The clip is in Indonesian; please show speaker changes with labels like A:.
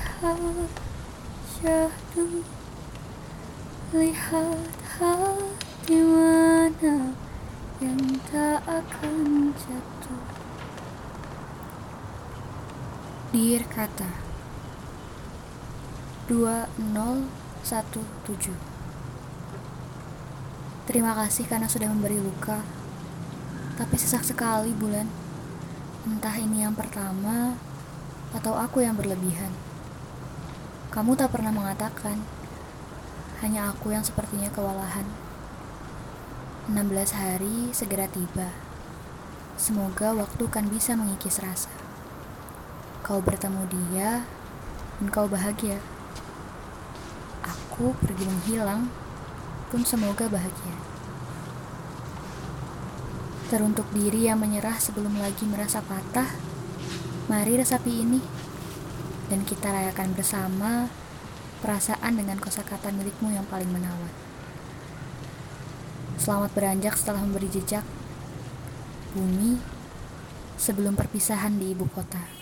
A: lihat syahdu Lihat hati mana yang tak akan jatuh. Dear kata 2017 Terima kasih karena sudah memberi luka Tapi sesak sekali bulan. Entah ini yang pertama atau aku yang berlebihan. Kamu tak pernah mengatakan, hanya aku yang sepertinya kewalahan. 16 hari segera tiba. Semoga waktu kan bisa mengikis rasa. Kau bertemu dia, dan kau bahagia. Aku pergi menghilang, pun semoga bahagia. Teruntuk diri yang menyerah sebelum lagi merasa patah, mari resapi ini. Dan kita rayakan bersama perasaan dengan kosakata milikmu yang paling menawan. Selamat beranjak setelah memberi jejak bumi sebelum perpisahan di ibu kota.